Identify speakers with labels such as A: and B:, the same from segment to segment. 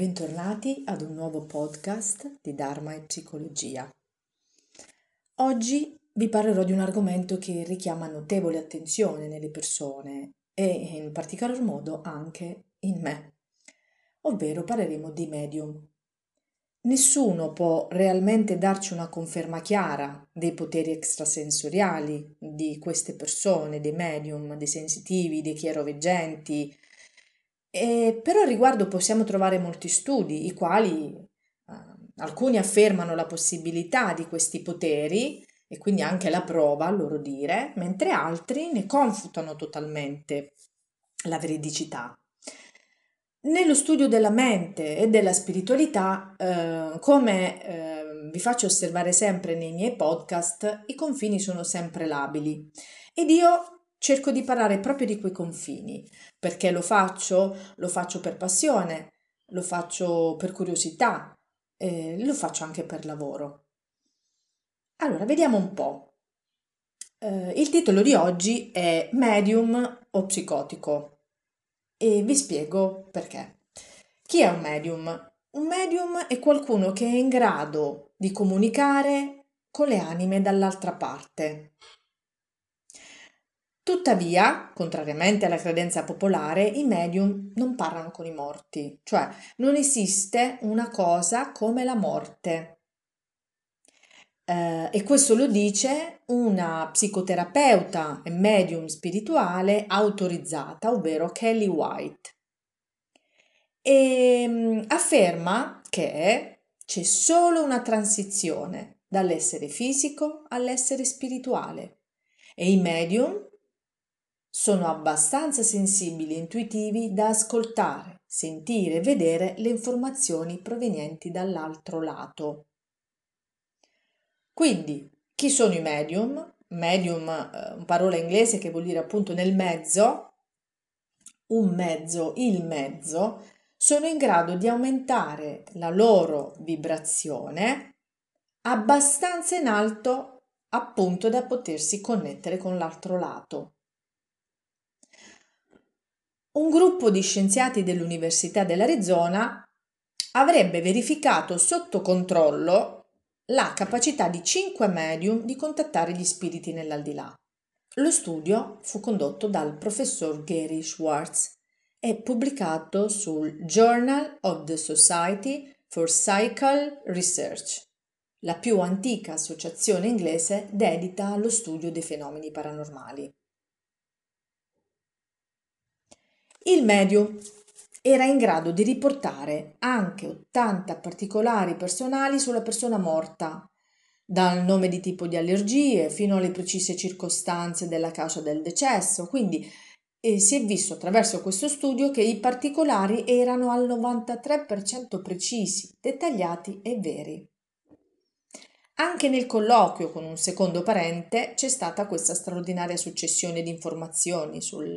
A: Bentornati ad un nuovo podcast di Dharma e Psicologia. Oggi vi parlerò di un argomento che richiama notevole attenzione nelle persone e in particolar modo anche in me, ovvero parleremo di medium. Nessuno può realmente darci una conferma chiara dei poteri extrasensoriali di queste persone, dei medium, dei sensitivi, dei chiaroveggenti, e però al riguardo possiamo trovare molti studi, i quali eh, alcuni affermano la possibilità di questi poteri e quindi anche la prova, a loro dire, mentre altri ne confutano totalmente la veridicità. Nello studio della mente e della spiritualità, eh, come eh, vi faccio osservare sempre nei miei podcast, i confini sono sempre labili ed io cerco di parlare proprio di quei confini. Perché lo faccio? Lo faccio per passione, lo faccio per curiosità, eh, lo faccio anche per lavoro. Allora, vediamo un po'. Eh, il titolo di oggi è Medium o psicotico e vi spiego perché. Chi è un medium? Un medium è qualcuno che è in grado di comunicare con le anime dall'altra parte. Tuttavia, contrariamente alla credenza popolare, i medium non parlano con i morti, cioè non esiste una cosa come la morte. Eh, e questo lo dice una psicoterapeuta e medium spirituale autorizzata, ovvero Kelly White. E mm, afferma che c'è solo una transizione dall'essere fisico all'essere spirituale e i medium sono abbastanza sensibili e intuitivi da ascoltare, sentire e vedere le informazioni provenienti dall'altro lato. Quindi, chi sono i medium? Medium, eh, parola inglese che vuol dire appunto nel mezzo, un mezzo, il mezzo, sono in grado di aumentare la loro vibrazione abbastanza in alto appunto da potersi connettere con l'altro lato. Un gruppo di scienziati dell'Università dell'Arizona avrebbe verificato sotto controllo la capacità di cinque medium di contattare gli spiriti nell'aldilà. Lo studio fu condotto dal professor Gary Schwartz e pubblicato sul Journal of the Society for Psychical Research, la più antica associazione inglese dedita allo studio dei fenomeni paranormali. Il medium era in grado di riportare anche 80 particolari personali sulla persona morta, dal nome di tipo di allergie fino alle precise circostanze della causa del decesso. Quindi eh, si è visto attraverso questo studio che i particolari erano al 93% precisi, dettagliati e veri. Anche nel colloquio con un secondo parente c'è stata questa straordinaria successione di informazioni sul,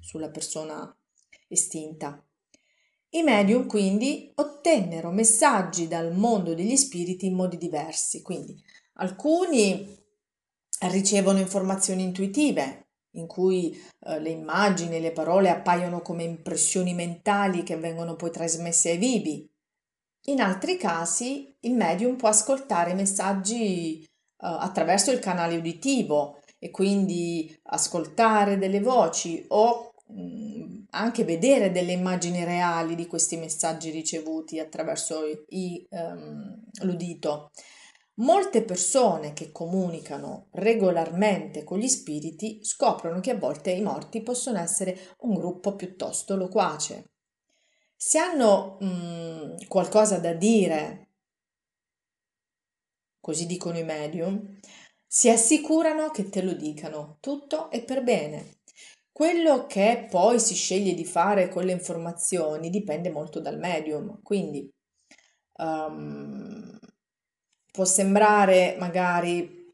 A: sulla persona estinta. I medium quindi ottennero messaggi dal mondo degli spiriti in modi diversi, quindi alcuni ricevono informazioni intuitive in cui eh, le immagini e le parole appaiono come impressioni mentali che vengono poi trasmesse ai vivi. In altri casi il medium può ascoltare messaggi eh, attraverso il canale uditivo e quindi ascoltare delle voci o Mm, anche vedere delle immagini reali di questi messaggi ricevuti attraverso i, um, l'udito. Molte persone che comunicano regolarmente con gli spiriti scoprono che a volte i morti possono essere un gruppo piuttosto loquace. Se hanno um, qualcosa da dire, così dicono i medium, si assicurano che te lo dicano, tutto è per bene. Quello che poi si sceglie di fare con le informazioni dipende molto dal medium, quindi um, può sembrare magari,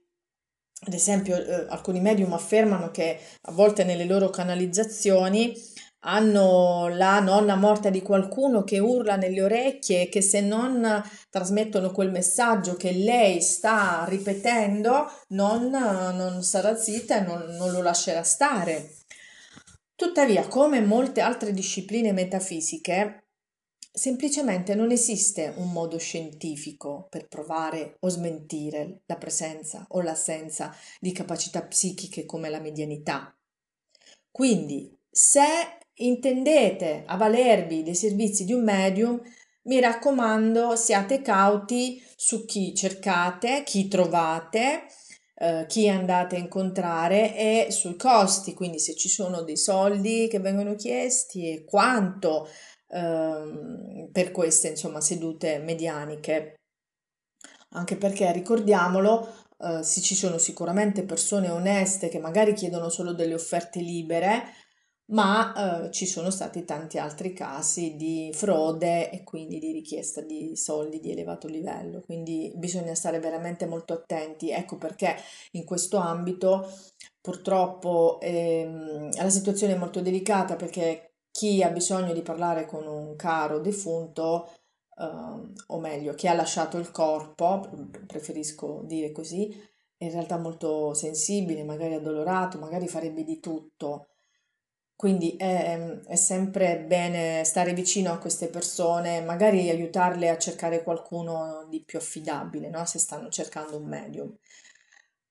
A: ad esempio, eh, alcuni medium affermano che a volte nelle loro canalizzazioni hanno la nonna morta di qualcuno che urla nelle orecchie e che se non trasmettono quel messaggio che lei sta ripetendo non, non sarà zitta e non, non lo lascerà stare. Tuttavia, come molte altre discipline metafisiche, semplicemente non esiste un modo scientifico per provare o smentire la presenza o l'assenza di capacità psichiche come la medianità. Quindi, se intendete avvalervi dei servizi di un medium, mi raccomando, siate cauti su chi cercate, chi trovate, eh, chi andate a incontrare e sui costi, quindi se ci sono dei soldi che vengono chiesti e quanto eh, per queste insomma sedute medianiche. Anche perché ricordiamolo, eh, ci sono sicuramente persone oneste che magari chiedono solo delle offerte libere, ma eh, ci sono stati tanti altri casi di frode e quindi di richiesta di soldi di elevato livello, quindi bisogna stare veramente molto attenti. Ecco perché in questo ambito purtroppo ehm, la situazione è molto delicata perché chi ha bisogno di parlare con un caro defunto, eh, o meglio, chi ha lasciato il corpo, preferisco dire così, è in realtà molto sensibile, magari addolorato, magari farebbe di tutto quindi è, è, sempre bene stare vicino a queste persone, magari aiutarle a cercare qualcuno di più affidabile, no? se stanno cercando un medium.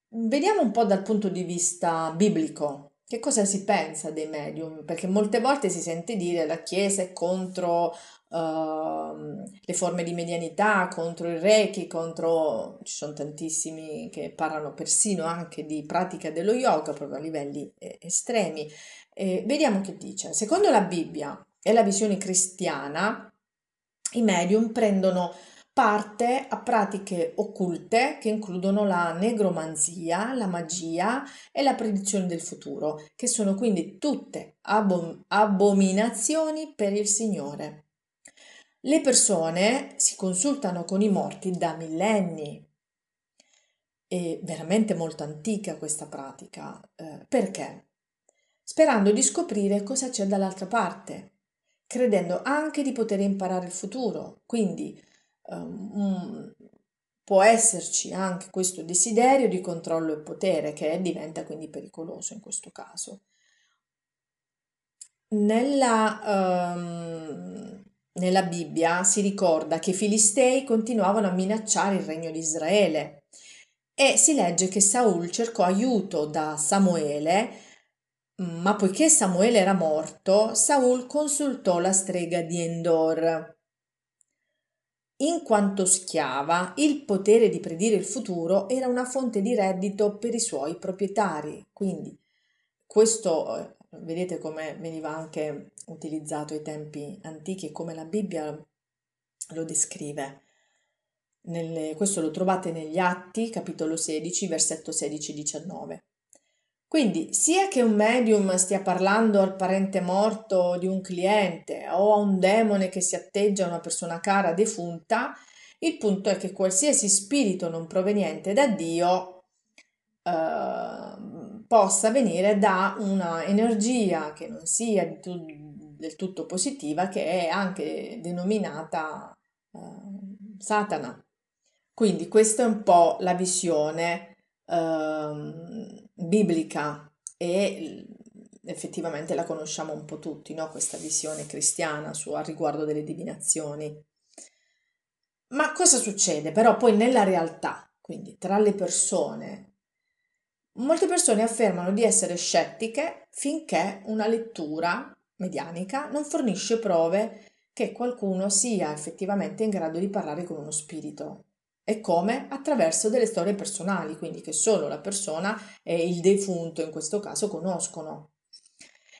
A: Vediamo un po' dal punto di vista biblico, che cosa si pensa dei medium, perché molte volte si sente dire la Chiesa è contro uh, le forme di medianità, contro il Reiki, contro... ci sono tantissimi che parlano persino anche di pratica dello yoga proprio a livelli eh, estremi. Eh, vediamo che dice. Secondo la Bibbia e la visione cristiana, i medium prendono parte a pratiche occulte che includono la negromanzia, la magia e la predizione del futuro, che sono quindi tutte abom- abominazioni per il Signore. Le persone si consultano con i morti da millenni. È veramente molto antica questa pratica. Eh, perché? Sperando di scoprire cosa c'è dall'altra parte, credendo anche di poter imparare il futuro. Quindi um, può esserci anche questo desiderio di controllo e potere che diventa quindi pericoloso in questo caso. Nella, um, nella Bibbia si ricorda che i Filistei continuavano a minacciare il regno di Israele e si legge che Saul cercò aiuto da Samuele ma poiché Samuele era morto, Saul consultò la strega di Endor. In quanto schiava, il potere di predire il futuro era una fonte di reddito per i suoi proprietari. Quindi questo eh, vedete come veniva anche utilizzato ai tempi antichi e come la Bibbia lo descrive. Nelle, questo lo trovate negli Atti, capitolo 16, versetto 16-19. Quindi, sia che un medium stia parlando al parente morto di un cliente o a un demone che si atteggia a una persona cara defunta, il punto è che qualsiasi spirito non proveniente da Dio eh, possa venire da una energia che non sia del tutto positiva, che è anche denominata eh, Satana. Quindi questa è un po' la visione eh, biblica e effettivamente la conosciamo un po' tutti, no? questa visione cristiana su, a riguardo delle divinazioni. Ma cosa succede però poi nella realtà, quindi tra le persone? Molte persone affermano di essere scettiche finché una lettura medianica non fornisce prove che qualcuno sia effettivamente in grado di parlare con uno spirito e come? Attraverso delle storie personali, quindi che solo la persona e il defunto in questo caso conoscono.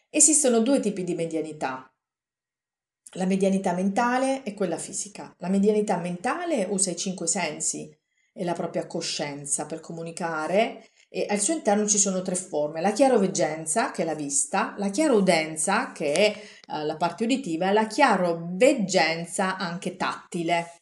A: Esistono due tipi di medianità, la medianità mentale e quella fisica. La medianità mentale usa i cinque sensi e la propria coscienza per comunicare e al suo interno ci sono tre forme, la chiaroveggenza che è la vista, la chiaroudenza che è uh, la parte uditiva e la chiaroveggenza anche tattile.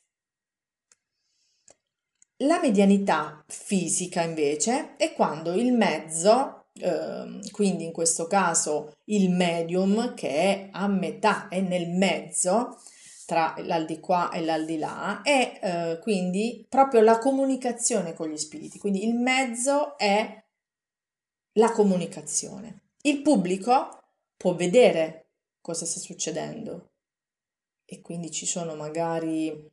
A: La medianità fisica invece è quando il mezzo, eh, quindi in questo caso il medium che è a metà, è nel mezzo tra l'aldilà e l'aldilà, è eh, quindi proprio la comunicazione con gli spiriti, quindi il mezzo è la comunicazione. Il pubblico può vedere cosa sta succedendo, e quindi ci sono magari,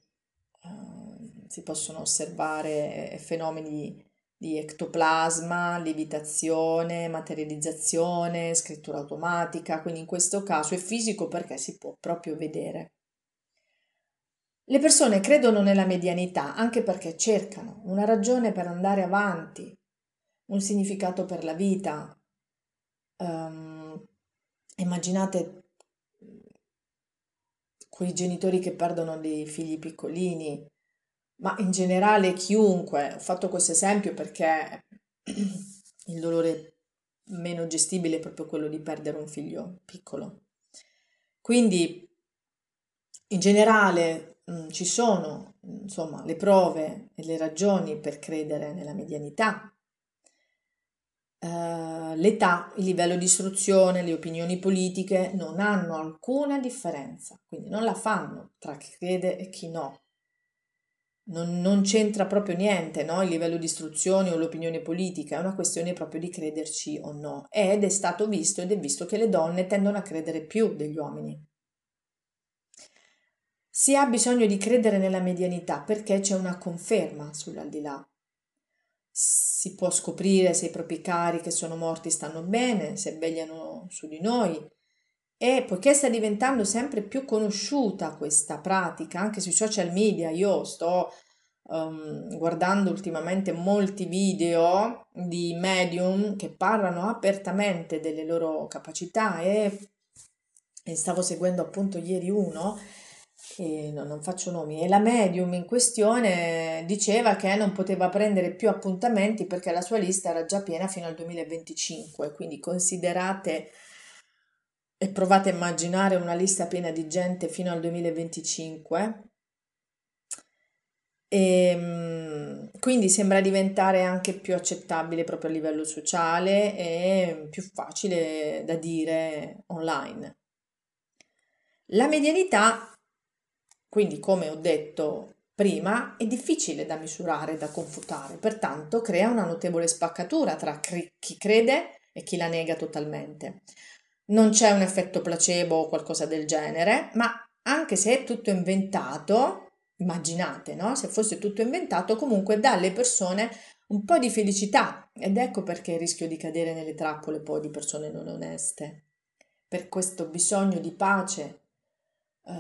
A: si possono osservare fenomeni di ectoplasma, lievitazione, materializzazione, scrittura automatica, quindi in questo caso è fisico perché si può proprio vedere. Le persone credono nella medianità anche perché cercano una ragione per andare avanti, un significato per la vita. Um, immaginate quei genitori che perdono dei figli piccolini, ma in generale chiunque. Ho fatto questo esempio perché il dolore meno gestibile è proprio quello di perdere un figlio piccolo. Quindi, in generale, mh, mm, ci sono insomma le prove e le ragioni per credere nella medianità. Uh, l'età, il livello di istruzione, le opinioni politiche non hanno alcuna differenza, quindi non la fanno tra chi crede e chi no non, non c'entra proprio niente, no? Il livello di istruzione o l'opinione politica, è una questione proprio di crederci o no. Ed è stato visto ed è visto che le donne tendono a credere più degli uomini. Si ha bisogno di credere nella medianità perché c'è una conferma sull'aldilà. Si può scoprire se i propri cari che sono morti stanno bene, se vegliano su di noi, e poiché sta diventando sempre più conosciuta questa pratica anche sui social media, io sto um, guardando ultimamente molti video di medium che parlano apertamente delle loro capacità e, e stavo seguendo appunto ieri uno e no, non faccio nomi, e la medium in questione diceva che non poteva prendere più appuntamenti perché la sua lista era già piena fino al 2025, quindi considerate e provate a immaginare una lista piena di gente fino al 2025. E, ehm, quindi sembra diventare anche più accettabile proprio a livello sociale e più facile da dire online. La medianità, quindi come ho detto prima, è difficile da misurare, da confutare, pertanto crea una notevole spaccatura tra chi crede e chi la nega totalmente non c'è un effetto placebo o qualcosa del genere, ma anche se è tutto inventato, immaginate, no? Se fosse tutto inventato, comunque dà alle persone un po' di felicità ed ecco perché rischio di cadere nelle trappole poi di persone non oneste. Per questo bisogno di pace, eh,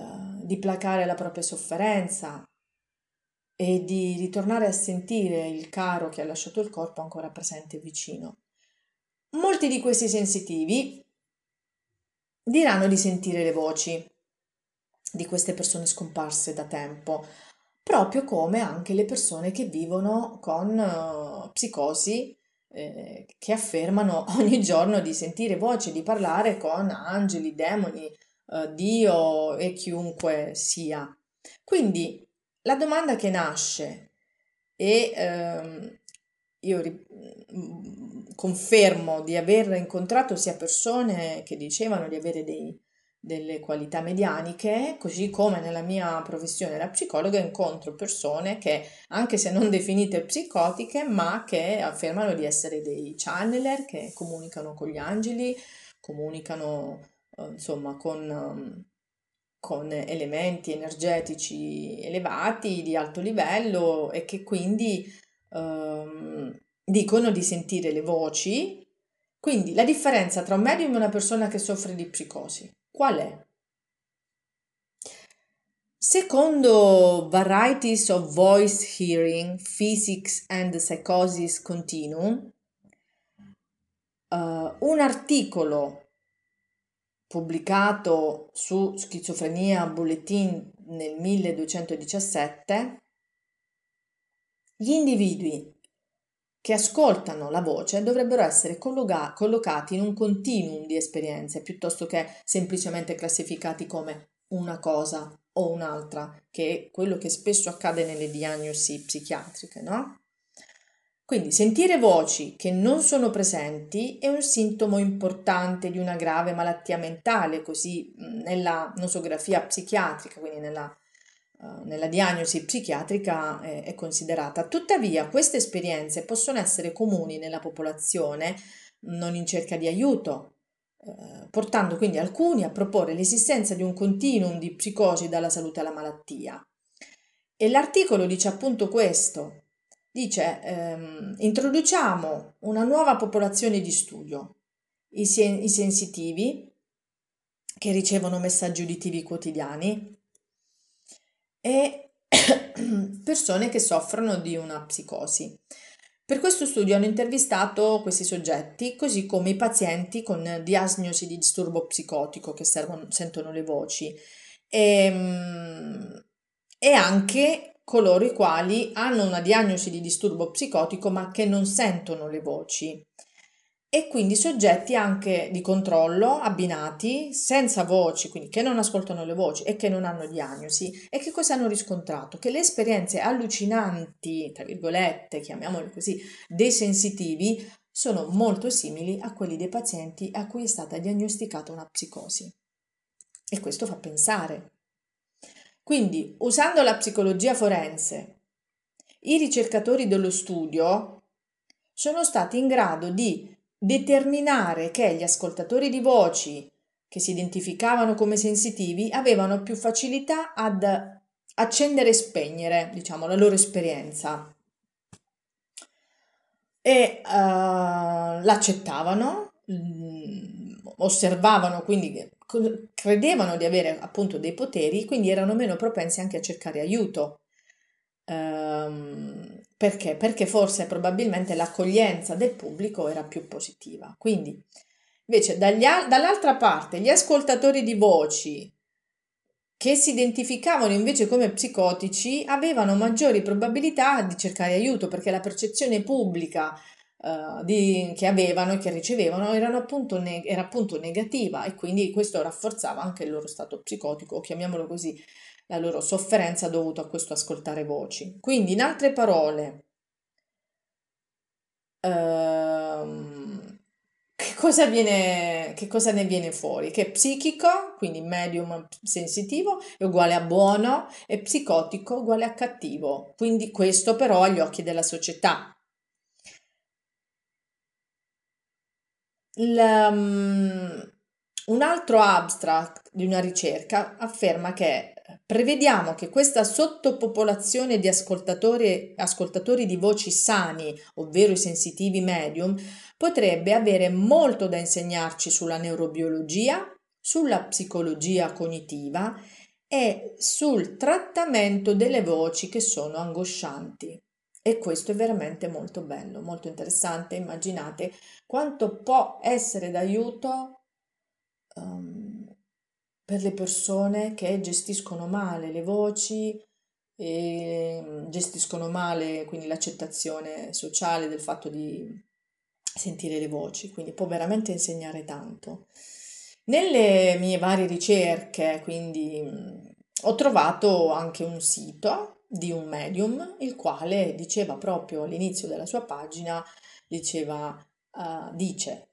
A: di placare la propria sofferenza e di ritornare a sentire il caro che ha lasciato il corpo ancora presente e vicino. Molti di questi sensitivi diranno di sentire le voci di queste persone scomparse da tempo, proprio come anche le persone che vivono con uh, psicosi eh, che affermano ogni giorno di sentire voci, di parlare con angeli, demoni, uh, Dio e chiunque sia. Quindi la domanda che nasce e ehm, io confermo di aver incontrato sia persone che dicevano di avere dei, delle qualità medianiche, così come nella mia professione da psicologa incontro persone che, anche se non definite psicotiche, ma che affermano di essere dei channeler, che comunicano con gli angeli, comunicano eh, insomma con, um, con elementi energetici elevati di alto livello e che quindi um, dicono di sentire le voci. Quindi la differenza tra un medium e una persona che soffre di psicosi, qual è? Secondo Varieties of Voice Hearing, Physics and Psychosis Continuum, uh, un articolo pubblicato su Schizofrenia Bulletin nel 1217, gli individui che ascoltano la voce dovrebbero essere colloca- collocati in un continuum di esperienze piuttosto che semplicemente classificati come una cosa o un'altra, che è quello che spesso accade nelle diagnosi psichiatriche, no? Quindi sentire voci che non sono presenti è un sintomo importante di una grave malattia mentale, così nella nosografia psichiatrica, quindi nella nella diagnosi psichiatrica è, è considerata. Tuttavia, queste esperienze possono essere comuni nella popolazione non in cerca di aiuto, eh, portando quindi alcuni a proporre l'esistenza di un continuum di psicosi dalla salute alla malattia. E l'articolo dice appunto questo, dice ehm, introduciamo una nuova popolazione di studio, i, sen- i sensitivi che ricevono messaggi uditivi quotidiani e persone che soffrono di una psicosi. Per questo studio hanno intervistato questi soggetti, così come i pazienti con diagnosi di disturbo psicotico che servono, sentono le voci e, ehm, e anche coloro i quali hanno una diagnosi di disturbo psicotico ma che non sentono le voci e quindi soggetti anche di controllo abbinati senza voci, quindi che non ascoltano le voci e che non hanno diagnosi e che cosa hanno riscontrato? Che le esperienze allucinanti, tra virgolette, chiamiamole così, dei sensitivi sono molto simili a quelli dei pazienti a cui è stata diagnosticata una psicosi. E questo fa pensare. Quindi, usando la psicologia forense, i ricercatori dello studio sono stati in grado di determinare che gli ascoltatori di voci che si identificavano come sensitivi avevano più facilità ad accendere e spegnere, diciamo, la loro esperienza e uh, l'accettavano, mm, osservavano, quindi credevano di avere appunto dei poteri, quindi erano meno propensi anche a cercare aiuto. Um, perché? Perché forse probabilmente l'accoglienza del pubblico era più positiva. Quindi, invece, dagli, dall'altra parte, gli ascoltatori di voci che si identificavano invece come psicotici avevano maggiori probabilità di cercare aiuto perché la percezione pubblica uh, di, che avevano e che ricevevano appunto ne, era appunto negativa e quindi questo rafforzava anche il loro stato psicotico, chiamiamolo così, la loro sofferenza dovuta a questo ascoltare voci. Quindi, in altre parole, ehm, che, cosa viene, che cosa ne viene fuori? Che psichico, quindi medium sensitivo, è uguale a buono e psicotico uguale a cattivo. Quindi questo però agli occhi della società. Il, um, un altro abstract di una ricerca afferma che Prevediamo che questa sottopopolazione di ascoltatori, ascoltatori di voci sani, ovvero i sensitivi medium, potrebbe avere molto da insegnarci sulla neurobiologia, sulla psicologia cognitiva e sul trattamento delle voci che sono angoscianti. E questo è veramente molto bello, molto interessante. Immaginate quanto può essere d'aiuto um, per le persone che gestiscono male le voci e mm, gestiscono male quindi l'accettazione sociale del fatto di sentire le voci, quindi può veramente insegnare tanto. Nelle mie varie ricerche, quindi mm, ho trovato anche un sito di un medium, il quale diceva proprio all'inizio della sua pagina, diceva, uh, dice,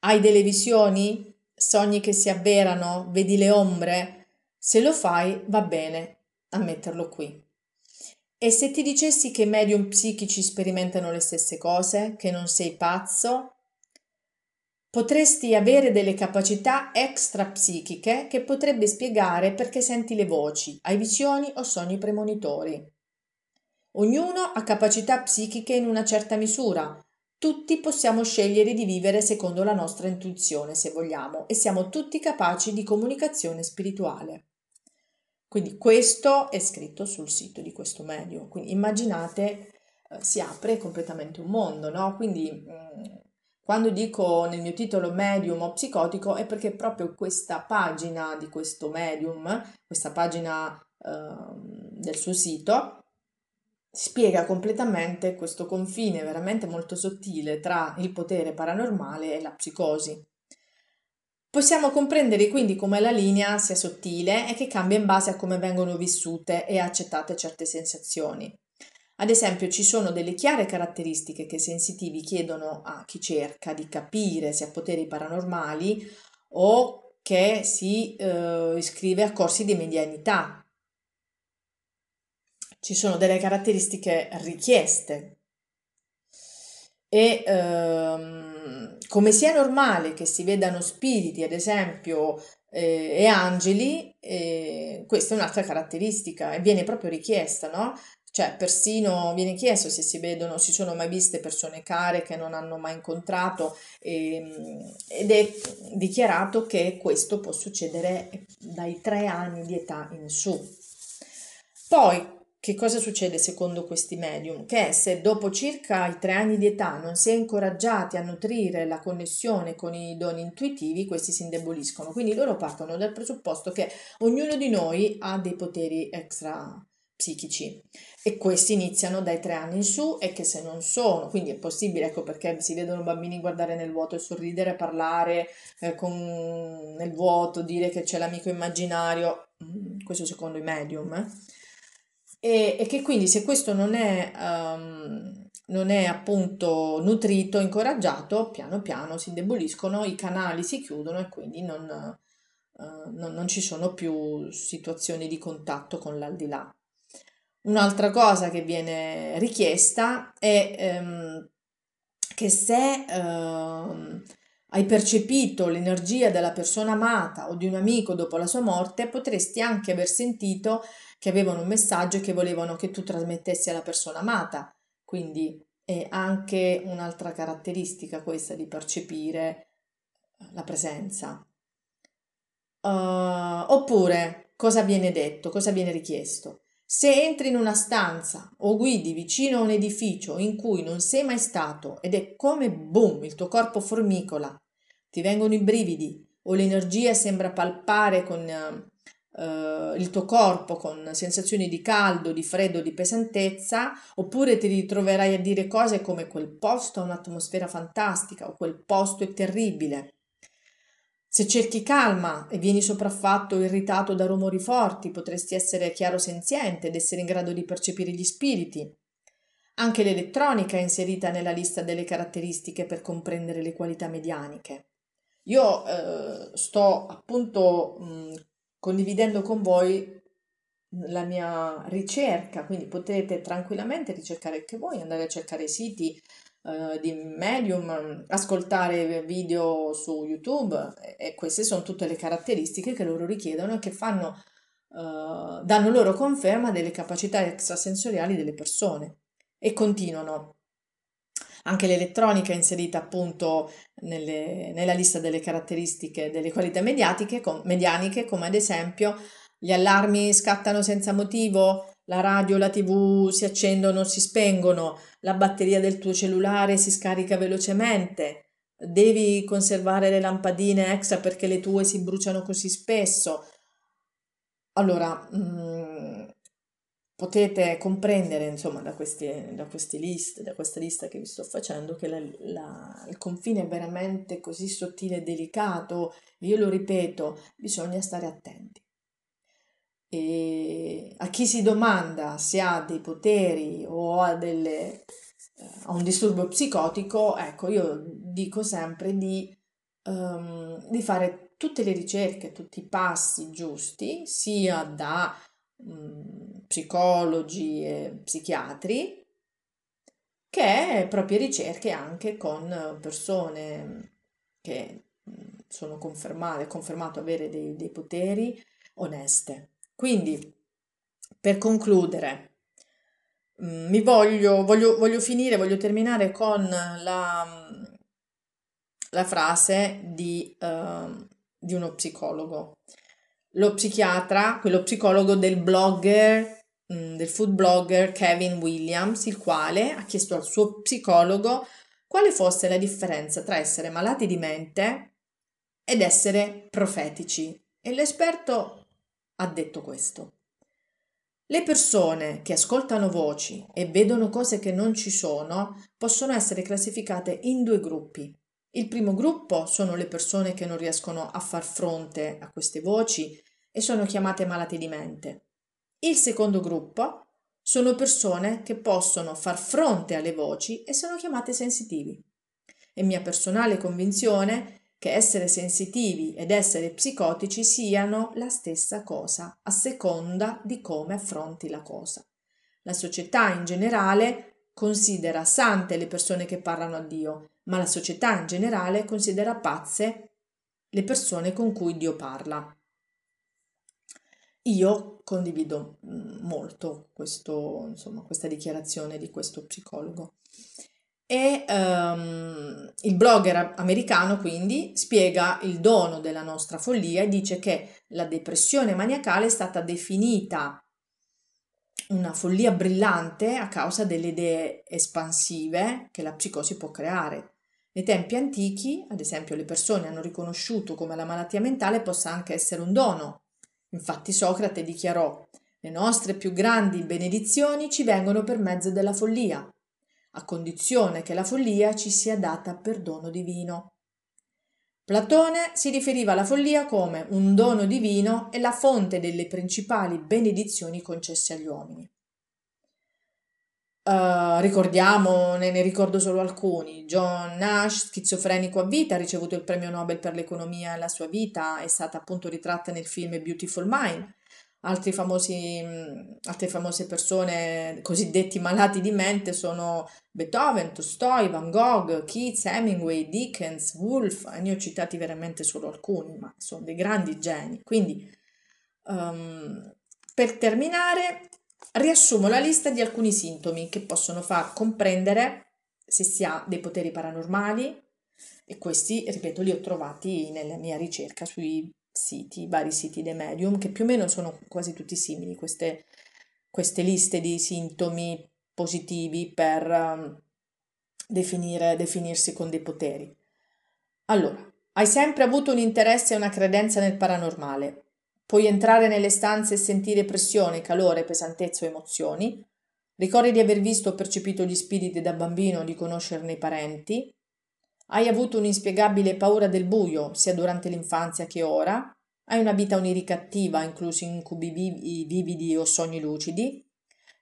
A: hai delle visioni? Sogni che si avverano? Vedi le ombre? Se lo fai, va bene a metterlo qui. E se ti dicessi che i medium psichici sperimentano le stesse cose, che non sei pazzo, potresti avere delle capacità extra psichiche che potrebbe spiegare perché senti le voci, hai visioni o sogni premonitori. Ognuno ha capacità psichiche in una certa misura, tutti possiamo scegliere di vivere secondo la nostra intuizione, se vogliamo, e siamo tutti capaci di comunicazione spirituale. Quindi questo è scritto sul sito di questo medio. Quindi immaginate, eh, si apre completamente un mondo, no? Quindi mh, mm, quando dico nel mio titolo medium o psicotico è perché proprio questa pagina di questo medium, questa pagina eh, del suo sito, spiega completamente questo confine veramente molto sottile tra il potere paranormale e la psicosi. Possiamo comprendere quindi come la linea sia sottile e che cambia in base a come vengono vissute e accettate certe sensazioni. Ad esempio, ci sono delle chiare caratteristiche che i sensitivi chiedono a chi cerca di capire se ha poteri paranormali o che si eh, iscrive a corsi di medianità, ci sono delle caratteristiche richieste e ehm, come sia normale che si vedano spiriti, ad esempio, eh, e angeli, eh, questa è un'altra caratteristica e viene proprio richiesta, no? Cioè, persino viene chiesto se si vedono, si sono mai viste persone care che non hanno mai incontrato ehm, ed è dichiarato che questo può succedere dai tre anni di età in su. Poi, che cosa succede secondo questi medium? Che se dopo circa i tre anni di età non si è incoraggiati a nutrire la connessione con i doni intuitivi, questi si indeboliscono. Quindi loro partono dal presupposto che ognuno di noi ha dei poteri extra psichici e questi iniziano dai tre anni in su e che se non sono, quindi è possibile, ecco perché si vedono bambini guardare nel vuoto e sorridere, parlare eh, con, nel vuoto, dire che c'è l'amico immaginario, mm, questo secondo i medium, eh? E, e, che quindi se questo non è, um, non è appunto nutrito, incoraggiato, piano piano si indeboliscono, i canali si chiudono e quindi non, uh, non, non ci sono più situazioni di contatto con l'aldilà. Un'altra cosa che viene richiesta è ehm, che se ehm, hai percepito l'energia della persona amata o di un amico dopo la sua morte, potresti anche aver sentito che avevano un messaggio che volevano che tu trasmettessi alla persona amata. Quindi è anche un'altra caratteristica questa di percepire la presenza. Uh, oppure, cosa viene detto, cosa viene richiesto? Se entri in una stanza o guidi vicino a un edificio in cui non sei mai stato ed è come boom, il tuo corpo formicola, ti vengono i brividi o l'energia sembra palpare con uh, il tuo corpo con sensazioni di caldo, di freddo, di pesantezza, oppure ti ritroverai a dire cose come quel posto ha un'atmosfera fantastica o quel posto è terribile se cerchi calma e vieni sopraffatto o irritato da rumori forti, potresti essere chiaro senziente ed essere in grado di percepire gli spiriti. Anche l'elettronica è inserita nella lista delle caratteristiche per comprendere le qualità medianiche. Io eh, sto appunto mh, condividendo con voi la mia ricerca, quindi potete tranquillamente ricercare anche voi, andare a cercare siti uh, di Medium, ascoltare video su YouTube e, queste sono tutte le caratteristiche che loro richiedono e che fanno, uh, danno loro conferma delle capacità extrasensoriali delle persone e continuano. Anche l'elettronica è inserita appunto nelle, nella lista delle caratteristiche delle qualità mediatiche, com, medianiche, come ad esempio gli allarmi scattano senza motivo, la radio, la tv si accendono, si spengono, la batteria del tuo cellulare si scarica velocemente, devi conservare le lampadine extra perché le tue si bruciano così spesso. Allora, mh, mm, potete comprendere, insomma, da, questi, da, queste liste, da questa lista che vi sto facendo, che la, la, il confine è veramente così sottile e delicato. Io lo ripeto, bisogna stare attenti. E a chi si domanda se ha dei poteri o ha, delle, ha un disturbo psicotico, ecco, io dico sempre di, um, di fare tutte le ricerche, tutti i passi giusti, sia da um, psicologi e psichiatri, che proprie ricerche anche con persone che sono confermate, confermato avere dei, dei poteri oneste. Quindi, per concludere, mm, mi voglio, voglio, voglio finire, voglio terminare con la, la frase di, uh, di uno psicologo. Lo psichiatra, quello psicologo del blogger, mm, del food blogger Kevin Williams, il quale ha chiesto al suo psicologo quale fosse la differenza tra essere malati di mente ed essere profetici. E l'esperto ha detto questo. Le persone che ascoltano voci e vedono cose che non ci sono possono essere classificate in due gruppi. Il primo gruppo sono le persone che non riescono a far fronte a queste voci e sono chiamate malate di mente. Il secondo gruppo sono persone che possono far fronte alle voci e sono chiamate sensitivi. È mia personale convinzione che essere sensitivi ed essere psicotici siano la stessa cosa, a seconda di come affronti la cosa. La società in generale considera sante le persone che parlano a Dio, ma la società in generale considera pazze le persone con cui Dio parla. Io condivido mm, molto questo, insomma, questa dichiarazione di questo psicologo. E um, il blogger americano quindi spiega il dono della nostra follia e dice che la depressione maniacale è stata definita una follia brillante a causa delle idee espansive che la psicosi può creare. Nei tempi antichi, ad esempio, le persone hanno riconosciuto come la malattia mentale possa anche essere un dono. Infatti Socrate dichiarò le nostre più grandi benedizioni ci vengono per mezzo della follia a condizione che la follia ci sia data per dono divino. Platone si riferiva alla follia come un dono divino e la fonte delle principali benedizioni concesse agli uomini. Uh, ricordiamo, ne, ne, ricordo solo alcuni. John Nash, schizofrenico a vita, ha ricevuto il premio Nobel per l'economia e la sua vita è stata appunto ritratta nel film Beautiful Mind altri famosi, altre famose persone cosiddetti malati di mente sono Beethoven, Tolstoi, Van Gogh, Keats, Hemingway, Dickens, Woolf, e ne ho citati veramente solo alcuni, ma sono dei grandi geni. Quindi, um, per terminare, riassumo la lista di alcuni sintomi che possono far comprendere se si ha dei poteri paranormali e questi, ripeto, li ho trovati nella mia ricerca sui siti, vari siti dei medium, che più o meno sono quasi tutti simili, queste, queste liste di sintomi positivi per um, definire, definirsi con dei poteri. Allora, hai sempre avuto un interesse e una credenza nel paranormale. Puoi entrare nelle stanze e sentire pressione, calore, pesantezza o emozioni. Ricordi di aver visto o percepito gli spiriti da bambino o di conoscerne i parenti. Hai avuto un'inspiegabile paura del buio, sia durante l'infanzia che ora. Hai una vita onirica attiva, inclusi incubi vividi o sogni lucidi.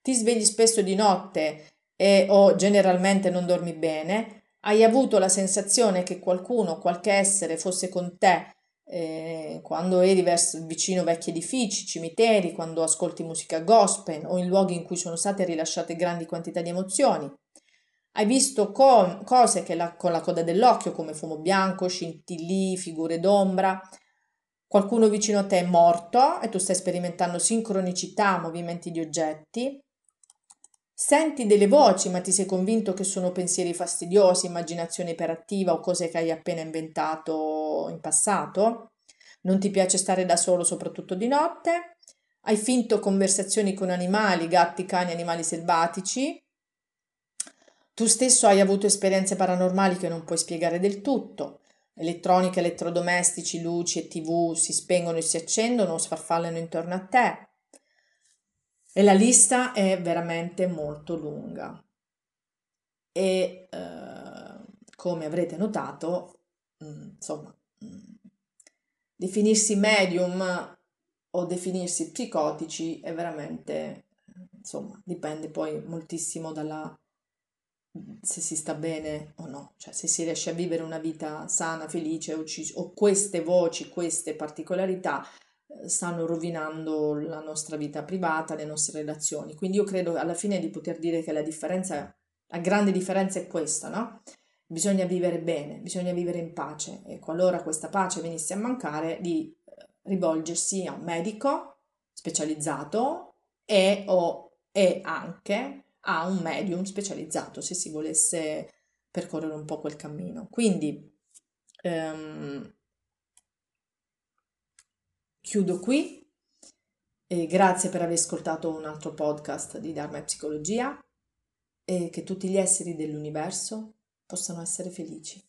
A: Ti svegli spesso di notte e o generalmente non dormi bene. Hai avuto la sensazione che qualcuno, qualche essere fosse con te eh, quando eri verso, vicino vecchi edifici, cimiteri, quando ascolti musica gospel o in luoghi in cui sono state rilasciate grandi quantità di emozioni. Hai visto co- cose che la, con la coda dell'occhio, come fumo bianco, scintillii, figure d'ombra. Qualcuno vicino a te è morto e tu stai sperimentando sincronicità, movimenti di oggetti. Senti delle voci, ma ti sei convinto che sono pensieri fastidiosi, immaginazione iperattiva o cose che hai appena inventato in passato. Non ti piace stare da solo, soprattutto di notte. Hai finto conversazioni con animali, gatti, cani, animali selvatici. Tu stesso hai avuto esperienze paranormali che non puoi spiegare del tutto. Elettronica, elettrodomestici, luci e tv si spengono e si accendono o sfarfallano intorno a te. E la lista è veramente molto lunga. E eh, come avrete notato, mm, insomma, mm, definirsi medium o definirsi psicotici è veramente, insomma, dipende poi moltissimo dalla se si sta bene o no, cioè se si riesce a vivere una vita sana, felice o, ci, o queste voci, queste particolarità eh, stanno rovinando la nostra vita privata, le nostre relazioni. Quindi io credo alla fine di poter dire che la differenza, la grande differenza è questa, no? Bisogna vivere bene, bisogna vivere in pace e qualora questa pace venisse a mancare di eh, rivolgersi a un medico specializzato e o e anche a un medium specializzato se si volesse percorrere un po' quel cammino. Quindi ehm, chiudo qui. E grazie per aver ascoltato un altro podcast di Dharma e Psicologia e che tutti gli esseri dell'universo possano essere felici.